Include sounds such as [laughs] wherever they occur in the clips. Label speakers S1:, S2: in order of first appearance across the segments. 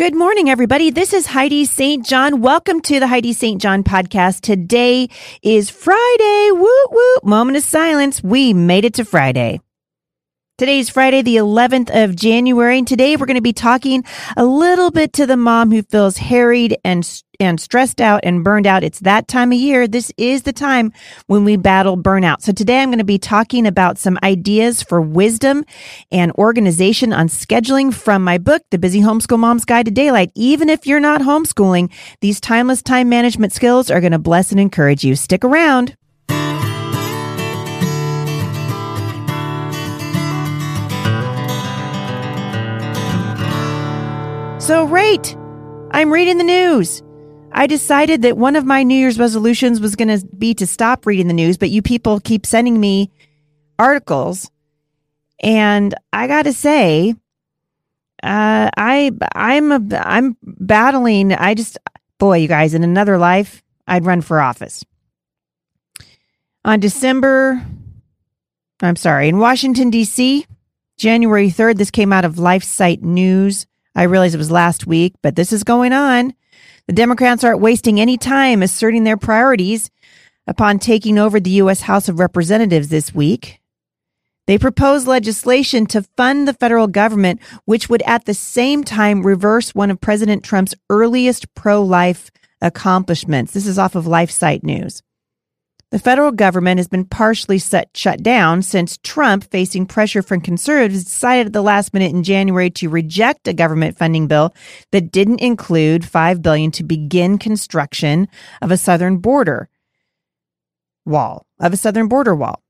S1: Good morning, everybody. This is Heidi St. John. Welcome to the Heidi St. John podcast. Today is Friday. Woo woo. Moment of silence. We made it to Friday. Today is Friday, the 11th of January, and today we're going to be talking a little bit to the mom who feels harried and and stressed out and burned out. It's that time of year. This is the time when we battle burnout. So today I'm going to be talking about some ideas for wisdom and organization on scheduling from my book, The Busy Homeschool Mom's Guide to Daylight. Even if you're not homeschooling, these timeless time management skills are going to bless and encourage you. Stick around. So, right, I'm reading the news. I decided that one of my New Year's resolutions was going to be to stop reading the news, but you people keep sending me articles. And I got to say, uh, I I'm a, I'm battling. I just boy, you guys, in another life, I'd run for office. On December, I'm sorry, in Washington D.C., January 3rd, this came out of LifeSite News. I realize it was last week, but this is going on. The Democrats aren't wasting any time asserting their priorities upon taking over the U.S. House of Representatives this week. They propose legislation to fund the federal government, which would at the same time reverse one of President Trump's earliest pro life accomplishments. This is off of LifeSite News. The federal government has been partially set, shut down since Trump, facing pressure from conservatives, decided at the last minute in January to reject a government funding bill that didn't include 5 billion to begin construction of a southern border wall, of a southern border wall.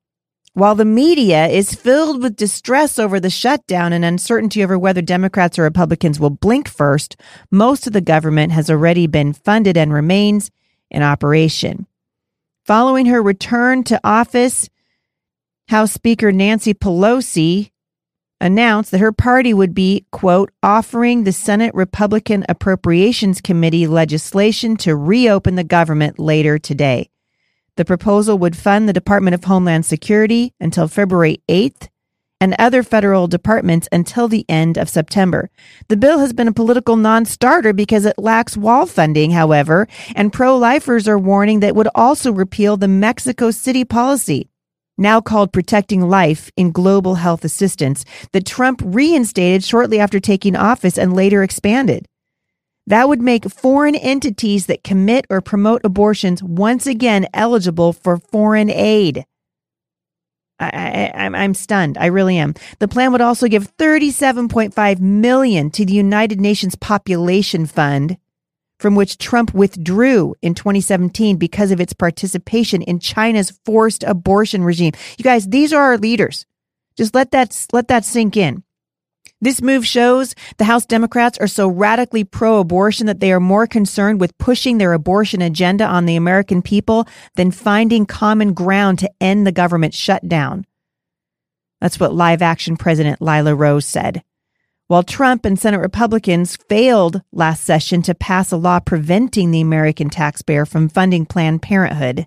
S1: While the media is filled with distress over the shutdown and uncertainty over whether Democrats or Republicans will blink first, most of the government has already been funded and remains in operation. Following her return to office, House Speaker Nancy Pelosi announced that her party would be, quote, offering the Senate Republican Appropriations Committee legislation to reopen the government later today. The proposal would fund the Department of Homeland Security until February 8th and other federal departments until the end of September. The bill has been a political non-starter because it lacks wall funding, however, and pro-lifers are warning that it would also repeal the Mexico City policy now called Protecting Life in Global Health Assistance, that Trump reinstated shortly after taking office and later expanded. That would make foreign entities that commit or promote abortions once again eligible for foreign aid. I, I, I'm stunned. I really am. The plan would also give 37.5 million to the United Nations Population Fund, from which Trump withdrew in 2017 because of its participation in China's forced abortion regime. You guys, these are our leaders. Just let that let that sink in. This move shows the House Democrats are so radically pro abortion that they are more concerned with pushing their abortion agenda on the American people than finding common ground to end the government shutdown. That's what live action President Lila Rose said. While Trump and Senate Republicans failed last session to pass a law preventing the American taxpayer from funding Planned Parenthood,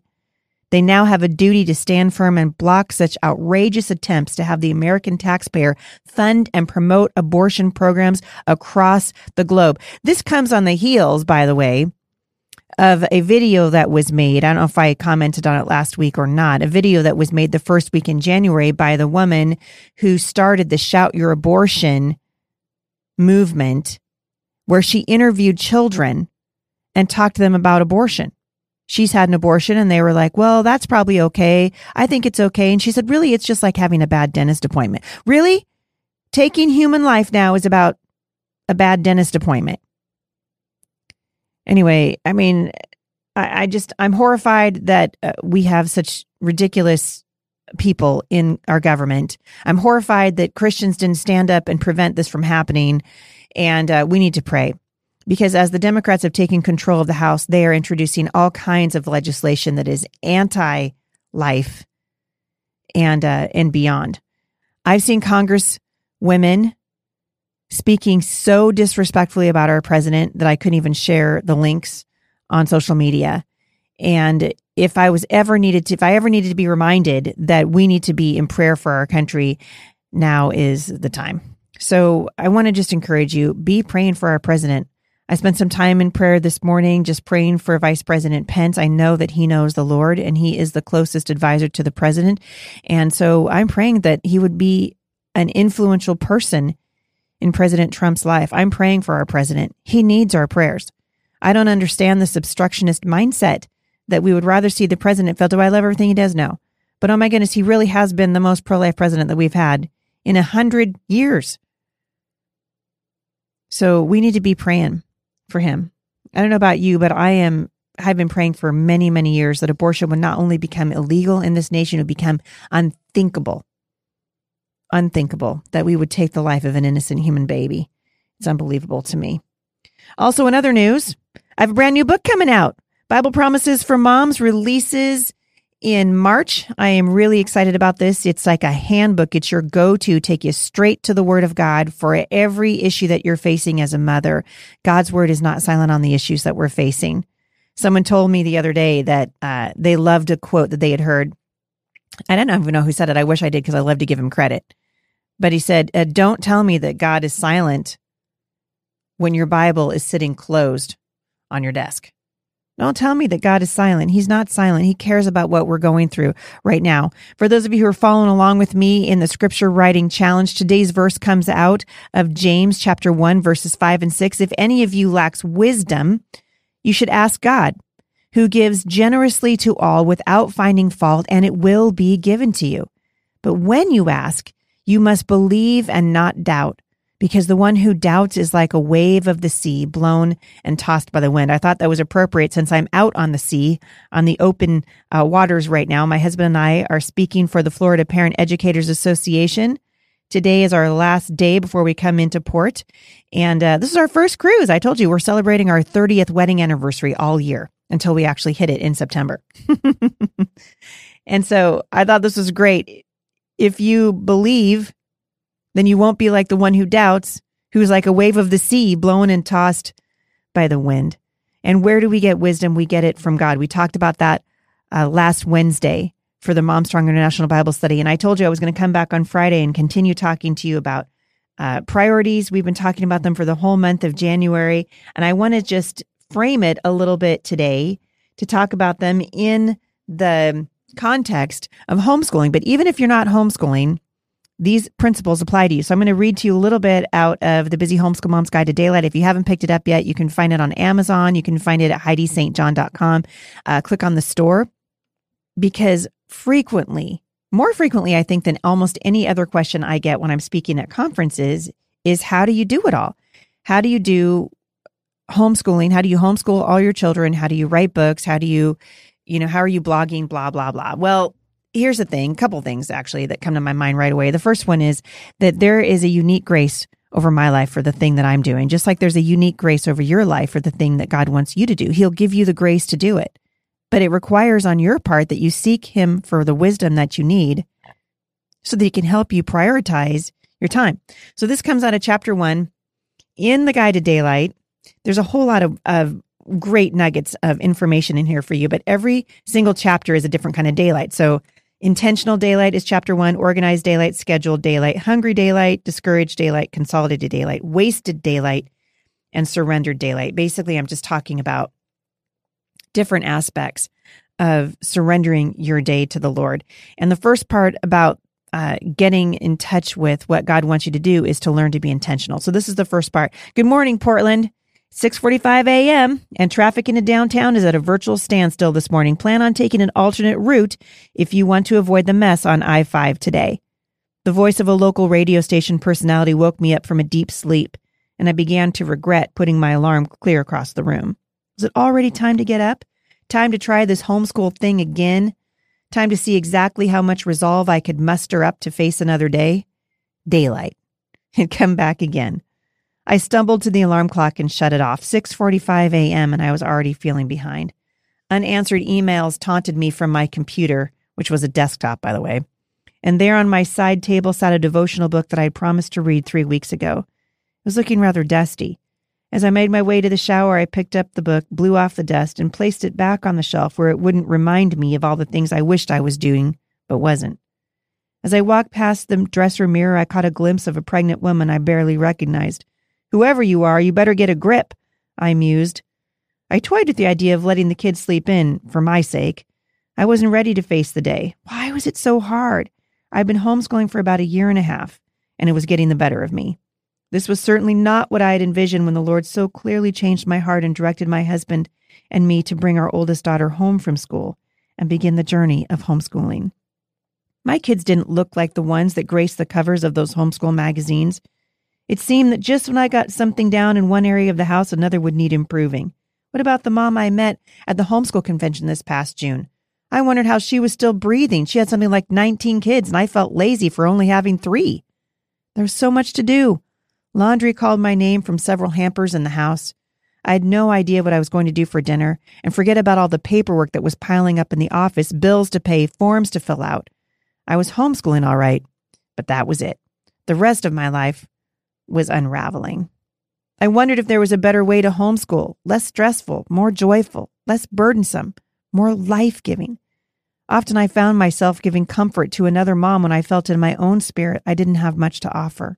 S1: they now have a duty to stand firm and block such outrageous attempts to have the American taxpayer fund and promote abortion programs across the globe. This comes on the heels, by the way, of a video that was made. I don't know if I commented on it last week or not. A video that was made the first week in January by the woman who started the Shout Your Abortion movement, where she interviewed children and talked to them about abortion she's had an abortion and they were like, well, that's probably okay. I think it's okay. And she said, really, it's just like having a bad dentist appointment. Really? Taking human life now is about a bad dentist appointment. Anyway, I mean, I, I just, I'm horrified that uh, we have such ridiculous people in our government. I'm horrified that Christians didn't stand up and prevent this from happening. And uh, we need to pray because as the Democrats have taken control of the House, they are introducing all kinds of legislation that is anti life and uh, and beyond. I've seen Congress women speaking so disrespectfully about our president that I couldn't even share the links on social media. And if I was ever needed to, if I ever needed to be reminded that we need to be in prayer for our country, now is the time. So I want to just encourage you be praying for our president I spent some time in prayer this morning, just praying for Vice President Pence. I know that he knows the Lord and he is the closest advisor to the president. And so I'm praying that he would be an influential person in President Trump's life. I'm praying for our president. He needs our prayers. I don't understand this obstructionist mindset that we would rather see the president fail. Do I love everything he does? No. But oh my goodness, he really has been the most pro life president that we've had in a hundred years. So we need to be praying for him. I don't know about you, but I am I've been praying for many, many years that abortion would not only become illegal in this nation, it would become unthinkable. Unthinkable that we would take the life of an innocent human baby. It's unbelievable to me. Also, in other news, I have a brand new book coming out. Bible Promises for Moms releases in March. I am really excited about this. It's like a handbook. It's your go to, take you straight to the Word of God for every issue that you're facing as a mother. God's Word is not silent on the issues that we're facing. Someone told me the other day that uh, they loved a quote that they had heard. I don't even know who said it. I wish I did because I love to give him credit. But he said, uh, Don't tell me that God is silent when your Bible is sitting closed on your desk. Don't tell me that God is silent. He's not silent. He cares about what we're going through right now. For those of you who are following along with me in the scripture writing challenge, today's verse comes out of James chapter 1 verses 5 and 6. If any of you lacks wisdom, you should ask God, who gives generously to all without finding fault, and it will be given to you. But when you ask, you must believe and not doubt because the one who doubts is like a wave of the sea blown and tossed by the wind. I thought that was appropriate since I'm out on the sea, on the open uh, waters right now. My husband and I are speaking for the Florida Parent Educators Association. Today is our last day before we come into port. And uh, this is our first cruise. I told you we're celebrating our 30th wedding anniversary all year until we actually hit it in September. [laughs] and so I thought this was great. If you believe then you won't be like the one who doubts, who's like a wave of the sea blown and tossed by the wind. And where do we get wisdom? We get it from God. We talked about that uh, last Wednesday for the Mom Strong International Bible Study. And I told you I was going to come back on Friday and continue talking to you about uh, priorities. We've been talking about them for the whole month of January. And I want to just frame it a little bit today to talk about them in the context of homeschooling. But even if you're not homeschooling, these principles apply to you. So I'm going to read to you a little bit out of the Busy Homeschool Mom's Guide to Daylight. If you haven't picked it up yet, you can find it on Amazon. You can find it at HeidiSt.John.com. Uh, click on the store because frequently, more frequently, I think, than almost any other question I get when I'm speaking at conferences is how do you do it all? How do you do homeschooling? How do you homeschool all your children? How do you write books? How do you, you know, how are you blogging? Blah, blah, blah. Well, here's the thing, couple things actually that come to my mind right away. The first one is that there is a unique grace over my life for the thing that I'm doing, just like there's a unique grace over your life for the thing that God wants you to do. He'll give you the grace to do it. But it requires on your part that you seek Him for the wisdom that you need so that He can help you prioritize your time. So this comes out of chapter one in the Guide to Daylight. There's a whole lot of, of great nuggets of information in here for you, but every single chapter is a different kind of daylight. So Intentional daylight is chapter one, organized daylight, scheduled daylight, hungry daylight, discouraged daylight, consolidated daylight, wasted daylight, and surrendered daylight. Basically, I'm just talking about different aspects of surrendering your day to the Lord. And the first part about uh, getting in touch with what God wants you to do is to learn to be intentional. So this is the first part. Good morning, Portland. 6:45 a.m. and traffic into downtown is at a virtual standstill this morning. Plan on taking an alternate route if you want to avoid the mess on I-5 today. The voice of a local radio station personality woke me up from a deep sleep, and I began to regret putting my alarm clear across the room. Was it already time to get up? Time to try this homeschool thing again? Time to see exactly how much resolve I could muster up to face another day? Daylight. [laughs] And come back again. I stumbled to the alarm clock and shut it off. 6:45 a.m. and I was already feeling behind. Unanswered emails taunted me from my computer, which was a desktop by the way. And there on my side table sat a devotional book that I had promised to read 3 weeks ago. It was looking rather dusty. As I made my way to the shower, I picked up the book, blew off the dust, and placed it back on the shelf where it wouldn't remind me of all the things I wished I was doing, but wasn't. As I walked past the dresser mirror, I caught a glimpse of a pregnant woman I barely recognized. Whoever you are, you better get a grip. I mused. I toyed with the idea of letting the kids sleep in for my sake. I wasn't ready to face the day. Why was it so hard? I'd been homeschooling for about a year and a half, and it was getting the better of me. This was certainly not what I had envisioned when the Lord so clearly changed my heart and directed my husband and me to bring our oldest daughter home from school and begin the journey of homeschooling. My kids didn't look like the ones that graced the covers of those homeschool magazines. It seemed that just when I got something down in one area of the house, another would need improving. What about the mom I met at the homeschool convention this past June? I wondered how she was still breathing. She had something like 19 kids, and I felt lazy for only having three. There was so much to do. Laundry called my name from several hampers in the house. I had no idea what I was going to do for dinner, and forget about all the paperwork that was piling up in the office, bills to pay, forms to fill out. I was homeschooling all right, but that was it. The rest of my life was unraveling. I wondered if there was a better way to homeschool, less stressful, more joyful, less burdensome, more life giving. Often I found myself giving comfort to another mom when I felt in my own spirit I didn't have much to offer.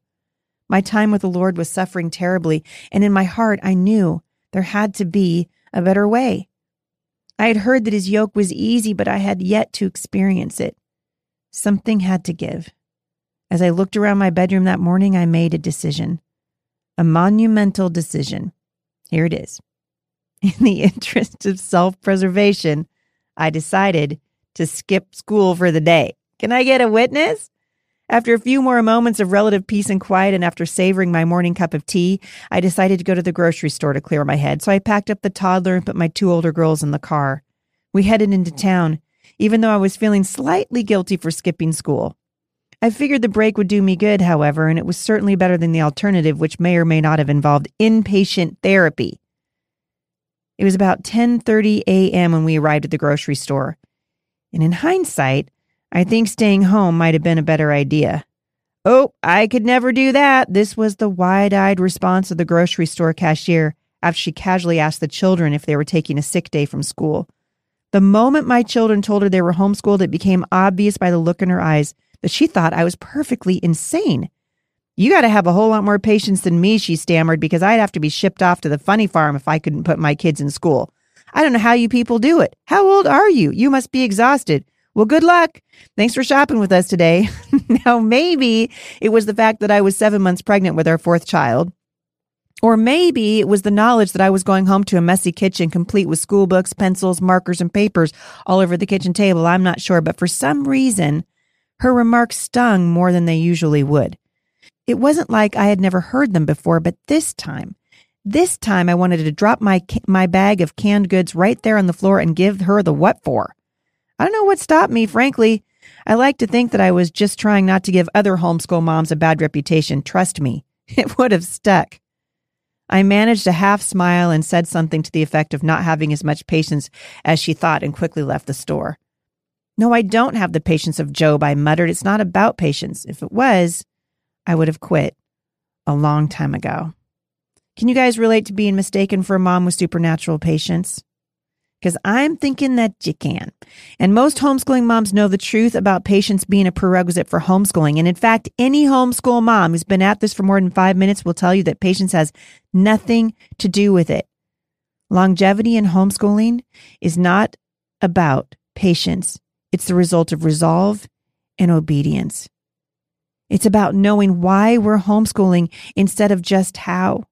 S1: My time with the Lord was suffering terribly, and in my heart I knew there had to be a better way. I had heard that his yoke was easy, but I had yet to experience it. Something had to give. As I looked around my bedroom that morning, I made a decision. A monumental decision. Here it is. [laughs] In the interest of self preservation, I decided to skip school for the day. Can I get a witness? After a few more moments of relative peace and quiet, and after savoring my morning cup of tea, I decided to go to the grocery store to clear my head. So I packed up the toddler and put my two older girls in the car. We headed into town even though I was feeling slightly guilty for skipping school. I figured the break would do me good, however, and it was certainly better than the alternative, which may or may not have involved inpatient therapy. It was about 10:30 a.m. when we arrived at the grocery store. And in hindsight, I think staying home might have been a better idea. Oh, I could never do that. This was the wide-eyed response of the grocery store cashier after she casually asked the children if they were taking a sick day from school. The moment my children told her they were homeschooled, it became obvious by the look in her eyes that she thought I was perfectly insane. You got to have a whole lot more patience than me, she stammered, because I'd have to be shipped off to the funny farm if I couldn't put my kids in school. I don't know how you people do it. How old are you? You must be exhausted. Well, good luck. Thanks for shopping with us today. [laughs] now, maybe it was the fact that I was seven months pregnant with our fourth child. Or maybe it was the knowledge that I was going home to a messy kitchen complete with school books, pencils, markers, and papers all over the kitchen table. I'm not sure, but for some reason, her remarks stung more than they usually would. It wasn't like I had never heard them before, but this time, this time I wanted to drop my my bag of canned goods right there on the floor and give her the what for. I don't know what stopped me, frankly. I like to think that I was just trying not to give other homeschool moms a bad reputation. Trust me, [laughs] it would have stuck. I managed a half smile and said something to the effect of not having as much patience as she thought and quickly left the store. No, I don't have the patience of Job, I muttered. It's not about patience. If it was, I would have quit a long time ago. Can you guys relate to being mistaken for a mom with supernatural patience? because I'm thinking that you can. And most homeschooling moms know the truth about patience being a prerequisite for homeschooling. And in fact, any homeschool mom who's been at this for more than five minutes will tell you that patience has nothing to do with it. Longevity in homeschooling is not about patience. It's the result of resolve and obedience. It's about knowing why we're homeschooling instead of just how.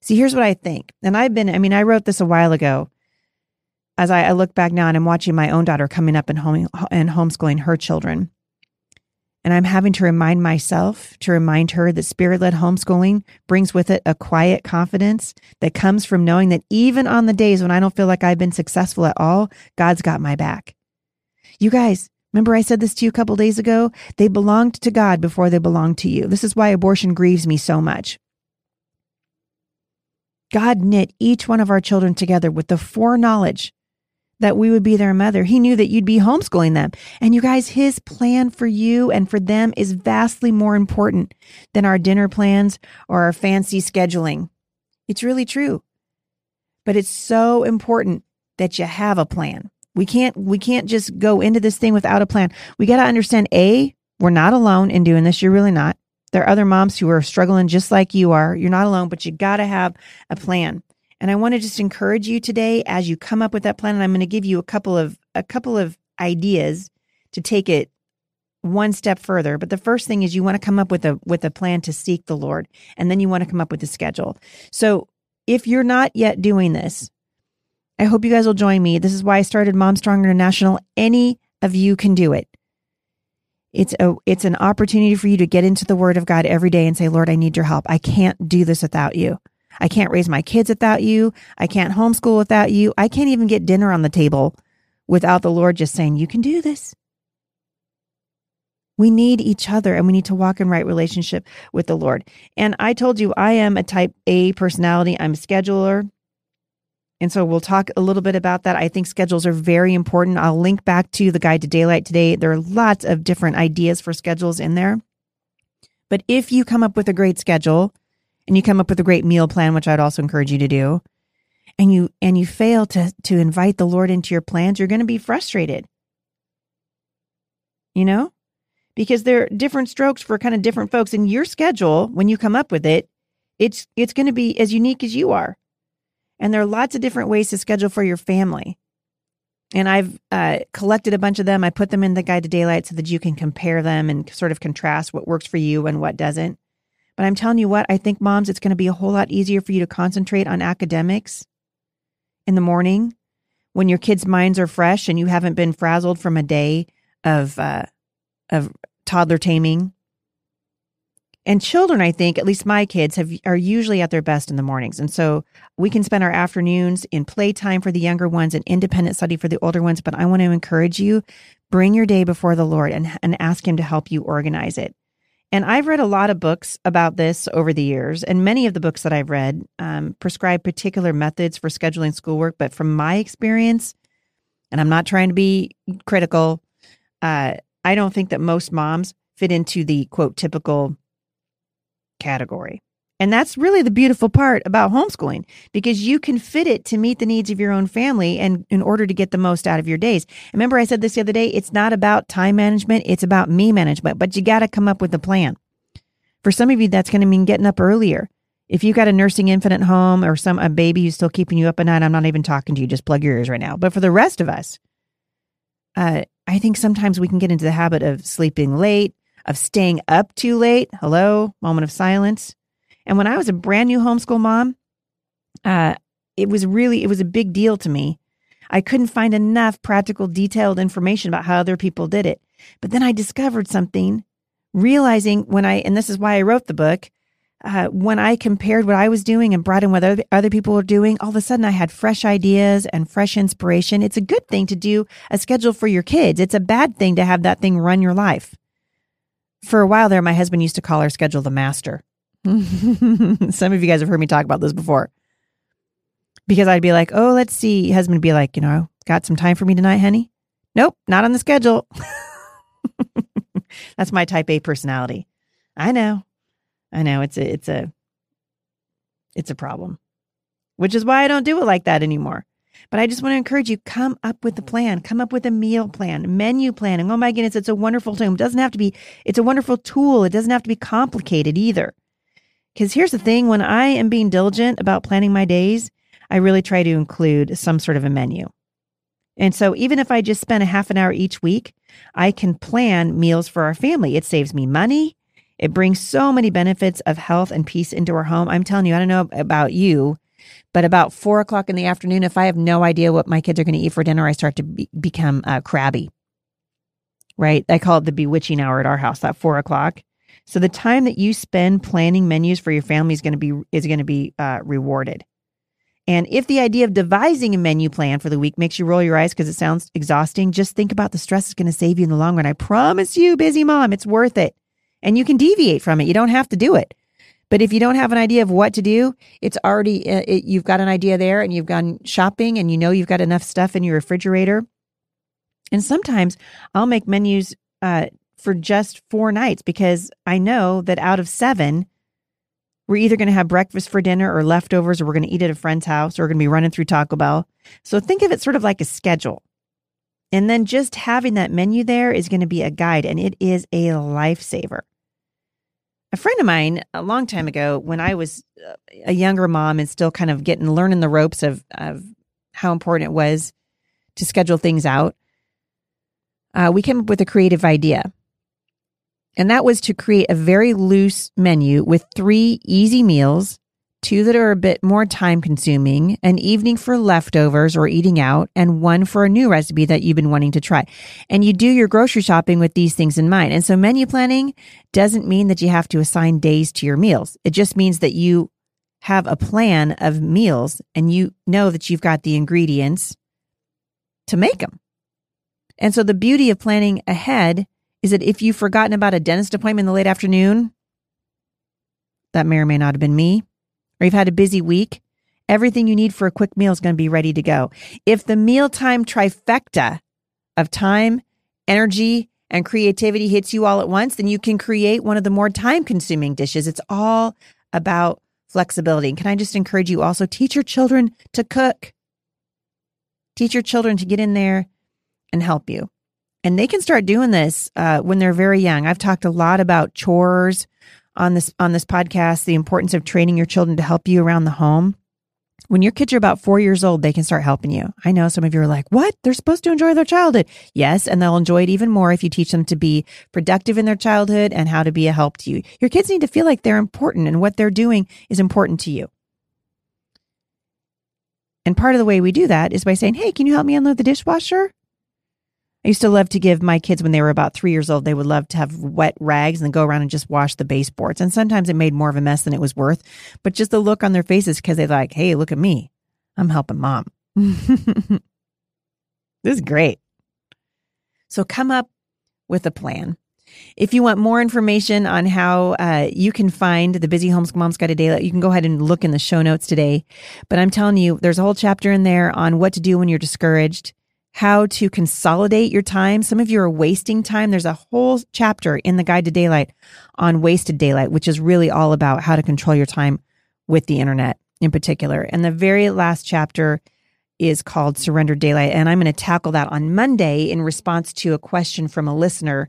S1: See, here's what I think. And I've been, I mean, I wrote this a while ago as I, I, look back now and I'm watching my own daughter coming up and, home, and homeschooling her children. And I'm having to remind myself to remind her that spirit led homeschooling brings with it a quiet confidence that comes from knowing that even on the days when I don't feel like I've been successful at all, God's got my back. You guys, remember I said this to you a couple days ago? They belonged to God before they belonged to you. This is why abortion grieves me so much. God knit each one of our children together with the foreknowledge that we would be their mother. He knew that you'd be homeschooling them. And you guys, his plan for you and for them is vastly more important than our dinner plans or our fancy scheduling. It's really true. But it's so important that you have a plan. We can't we can't just go into this thing without a plan. We got to understand A, we're not alone in doing this. You're really not. There are other moms who are struggling just like you are. You're not alone, but you got to have a plan. And I want to just encourage you today as you come up with that plan. And I'm going to give you a couple of a couple of ideas to take it one step further. But the first thing is you want to come up with a with a plan to seek the Lord, and then you want to come up with a schedule. So if you're not yet doing this, I hope you guys will join me. This is why I started Mom Strong International. Any of you can do it. It's a it's an opportunity for you to get into the word of God every day and say, "Lord, I need your help. I can't do this without you. I can't raise my kids without you. I can't homeschool without you. I can't even get dinner on the table without the Lord just saying, "You can do this." We need each other and we need to walk in right relationship with the Lord. And I told you I am a type A personality. I'm a scheduler. And so we'll talk a little bit about that. I think schedules are very important. I'll link back to the guide to daylight today. There are lots of different ideas for schedules in there. But if you come up with a great schedule and you come up with a great meal plan, which I'd also encourage you to do, and you and you fail to to invite the Lord into your plans, you're going to be frustrated. You know? Because there are different strokes for kind of different folks in your schedule when you come up with it, it's it's going to be as unique as you are. And there are lots of different ways to schedule for your family. And I've uh, collected a bunch of them. I put them in the Guide to Daylight so that you can compare them and sort of contrast what works for you and what doesn't. But I'm telling you what, I think, moms, it's going to be a whole lot easier for you to concentrate on academics in the morning when your kids' minds are fresh and you haven't been frazzled from a day of uh, of toddler taming and children i think at least my kids have are usually at their best in the mornings. And so we can spend our afternoons in playtime for the younger ones and independent study for the older ones. But i want to encourage you bring your day before the lord and, and ask him to help you organize it. And i've read a lot of books about this over the years and many of the books that i've read um, prescribe particular methods for scheduling schoolwork. But from my experience and i'm not trying to be critical uh, i don't think that most moms fit into the quote typical category. And that's really the beautiful part about homeschooling because you can fit it to meet the needs of your own family and in order to get the most out of your days. Remember, I said this the other day it's not about time management, it's about me management, but you got to come up with a plan. For some of you, that's going to mean getting up earlier. If you've got a nursing infant at home or some a baby who's still keeping you up at night, I'm not even talking to you. Just plug your ears right now. But for the rest of us, uh, I think sometimes we can get into the habit of sleeping late, of staying up too late. Hello, moment of silence. And when I was a brand new homeschool mom, uh, it was really it was a big deal to me. I couldn't find enough practical, detailed information about how other people did it. But then I discovered something, realizing when I and this is why I wrote the book. Uh, when I compared what I was doing and brought in what other, other people were doing, all of a sudden I had fresh ideas and fresh inspiration. It's a good thing to do a schedule for your kids. It's a bad thing to have that thing run your life for a while there, my husband used to call our schedule the master. [laughs] Some of you guys have heard me talk about this before. Because I'd be like, oh, let's see. Husband would be like, you know, got some time for me tonight, honey? Nope, not on the schedule. [laughs] That's my type A personality. I know. I know it's a it's a it's a problem. Which is why I don't do it like that anymore. But I just want to encourage you come up with a plan, come up with a meal plan, menu plan. And oh my goodness, it's a wonderful tool. It doesn't have to be, it's a wonderful tool. It doesn't have to be complicated either. Because here's the thing when I am being diligent about planning my days, I really try to include some sort of a menu. And so even if I just spend a half an hour each week, I can plan meals for our family. It saves me money. It brings so many benefits of health and peace into our home. I'm telling you, I don't know about you, but about four o'clock in the afternoon, if I have no idea what my kids are going to eat for dinner, I start to be, become uh, crabby. Right? I call it the bewitching hour at our house. That four o'clock. So the time that you spend planning menus for your family is going to be is going to be uh, rewarded. And if the idea of devising a menu plan for the week makes you roll your eyes because it sounds exhausting, just think about the stress it's going to save you in the long run. I promise you, busy mom, it's worth it. And you can deviate from it. You don't have to do it. But if you don't have an idea of what to do, it's already, uh, it, you've got an idea there and you've gone shopping and you know you've got enough stuff in your refrigerator. And sometimes I'll make menus uh, for just four nights because I know that out of seven, we're either going to have breakfast for dinner or leftovers, or we're going to eat at a friend's house, or we're going to be running through Taco Bell. So think of it sort of like a schedule. And then just having that menu there is going to be a guide, and it is a lifesaver a friend of mine a long time ago when I was uh, a younger mom and still kind of getting learning the ropes of of how important it was to schedule things out. Uh, we came up with a creative idea. And that was to create a very loose menu with three easy meals two that are a bit more time consuming, an evening for leftovers or eating out, and one for a new recipe that you've been wanting to try. And you do your grocery shopping with these things in mind. And so menu planning doesn't mean that you have to assign days to your meals. It just means that you have a plan of meals and you know that you've got the ingredients to make them. And so the beauty of planning ahead is that if you've forgotten about a dentist appointment in the late afternoon, that may or may not have been me or you've had a busy week, everything you need for a quick meal is going to be ready to go. If the mealtime trifecta of time, energy, and creativity hits you all at once, then you can create one of the more time consuming dishes. It's all about flexibility. And can I just encourage you also teach your children to cook? Teach your children to get in there and help you. And they can start doing this uh, when they're very young. I've talked a lot about chores on this on this podcast the importance of training your children to help you around the home. When your kids are about four years old, they can start helping you. I know some of you are like, what? They're supposed to enjoy their childhood. Yes, and they'll enjoy it even more if you teach them to be productive in their childhood and how to be a help to you. Your kids need to feel like they're important and what they're doing is important to you. And part of the way we do that is by saying, hey, can you help me unload the dishwasher? I used to love to give my kids when they were about three years old, they would love to have wet rags and go around and just wash the baseboards. And sometimes it made more of a mess than it was worth. But just the look on their faces because they're like, hey, look at me. I'm helping mom. [laughs] this is great. So come up with a plan. If you want more information on how uh, you can find the Busy Homeschool Mom's Guide to Daylight, you can go ahead and look in the show notes today. But I'm telling you, there's a whole chapter in there on what to do when you're discouraged how to consolidate your time. Some of you are wasting time. There's a whole chapter in the Guide to Daylight on wasted daylight, which is really all about how to control your time with the internet in particular. And the very last chapter is called Surrender Daylight. And I'm going to tackle that on Monday in response to a question from a listener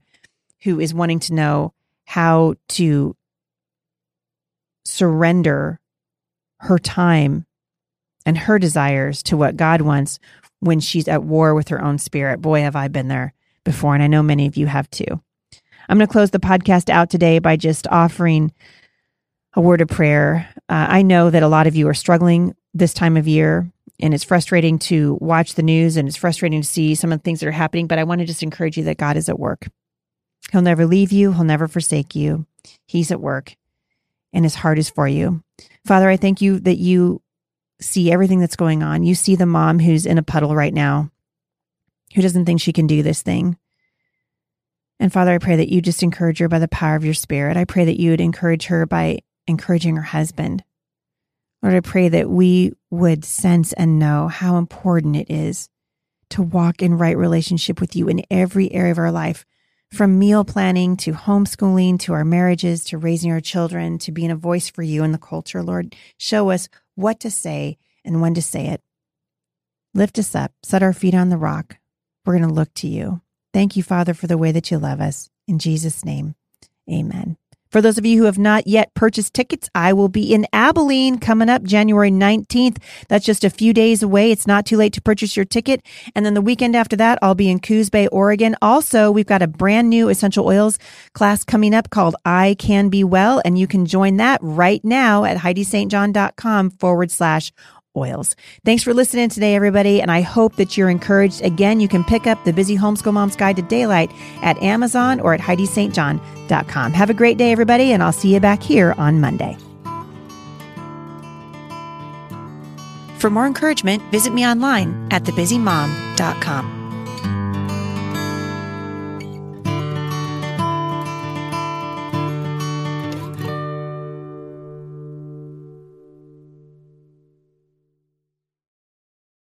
S1: who is wanting to know how to surrender her time and her desires to what God wants when she's at war with her own spirit. Boy, have I been there before, and I know many of you have too. I'm going to close the podcast out today by just offering a word of prayer. Uh, I know that a lot of you are struggling this time of year, and it's frustrating to watch the news and it's frustrating to see some of the things that are happening, but I want to just encourage you that God is at work. He'll never leave you, He'll never forsake you. He's at work, and His heart is for you. Father, I thank you that you see everything that's going on. You see the mom who's in a puddle right now, who doesn't think she can do this thing. And Father, I pray that you just encourage her by the power of your spirit. I pray that you would encourage her by encouraging her husband. Lord, I pray that we would sense and know how important it is to walk in right relationship with you in every area of our life, from meal planning to homeschooling to our marriages to raising our children to being a voice for you in the culture. Lord, show us what to say and when to say it. Lift us up, set our feet on the rock. We're going to look to you. Thank you, Father, for the way that you love us. In Jesus' name, amen. For those of you who have not yet purchased tickets, I will be in Abilene coming up January 19th. That's just a few days away. It's not too late to purchase your ticket. And then the weekend after that, I'll be in Coos Bay, Oregon. Also, we've got a brand new essential oils class coming up called I Can Be Well. And you can join that right now at HeidiSt.John.com forward slash oils. Thanks for listening today, everybody, and I hope that you're encouraged. Again, you can pick up the Busy Homeschool Mom's Guide to Daylight at Amazon or at HeidiSt.John.com. Have a great day, everybody, and I'll see you back here on Monday. For more encouragement, visit me online at thebusymom.com.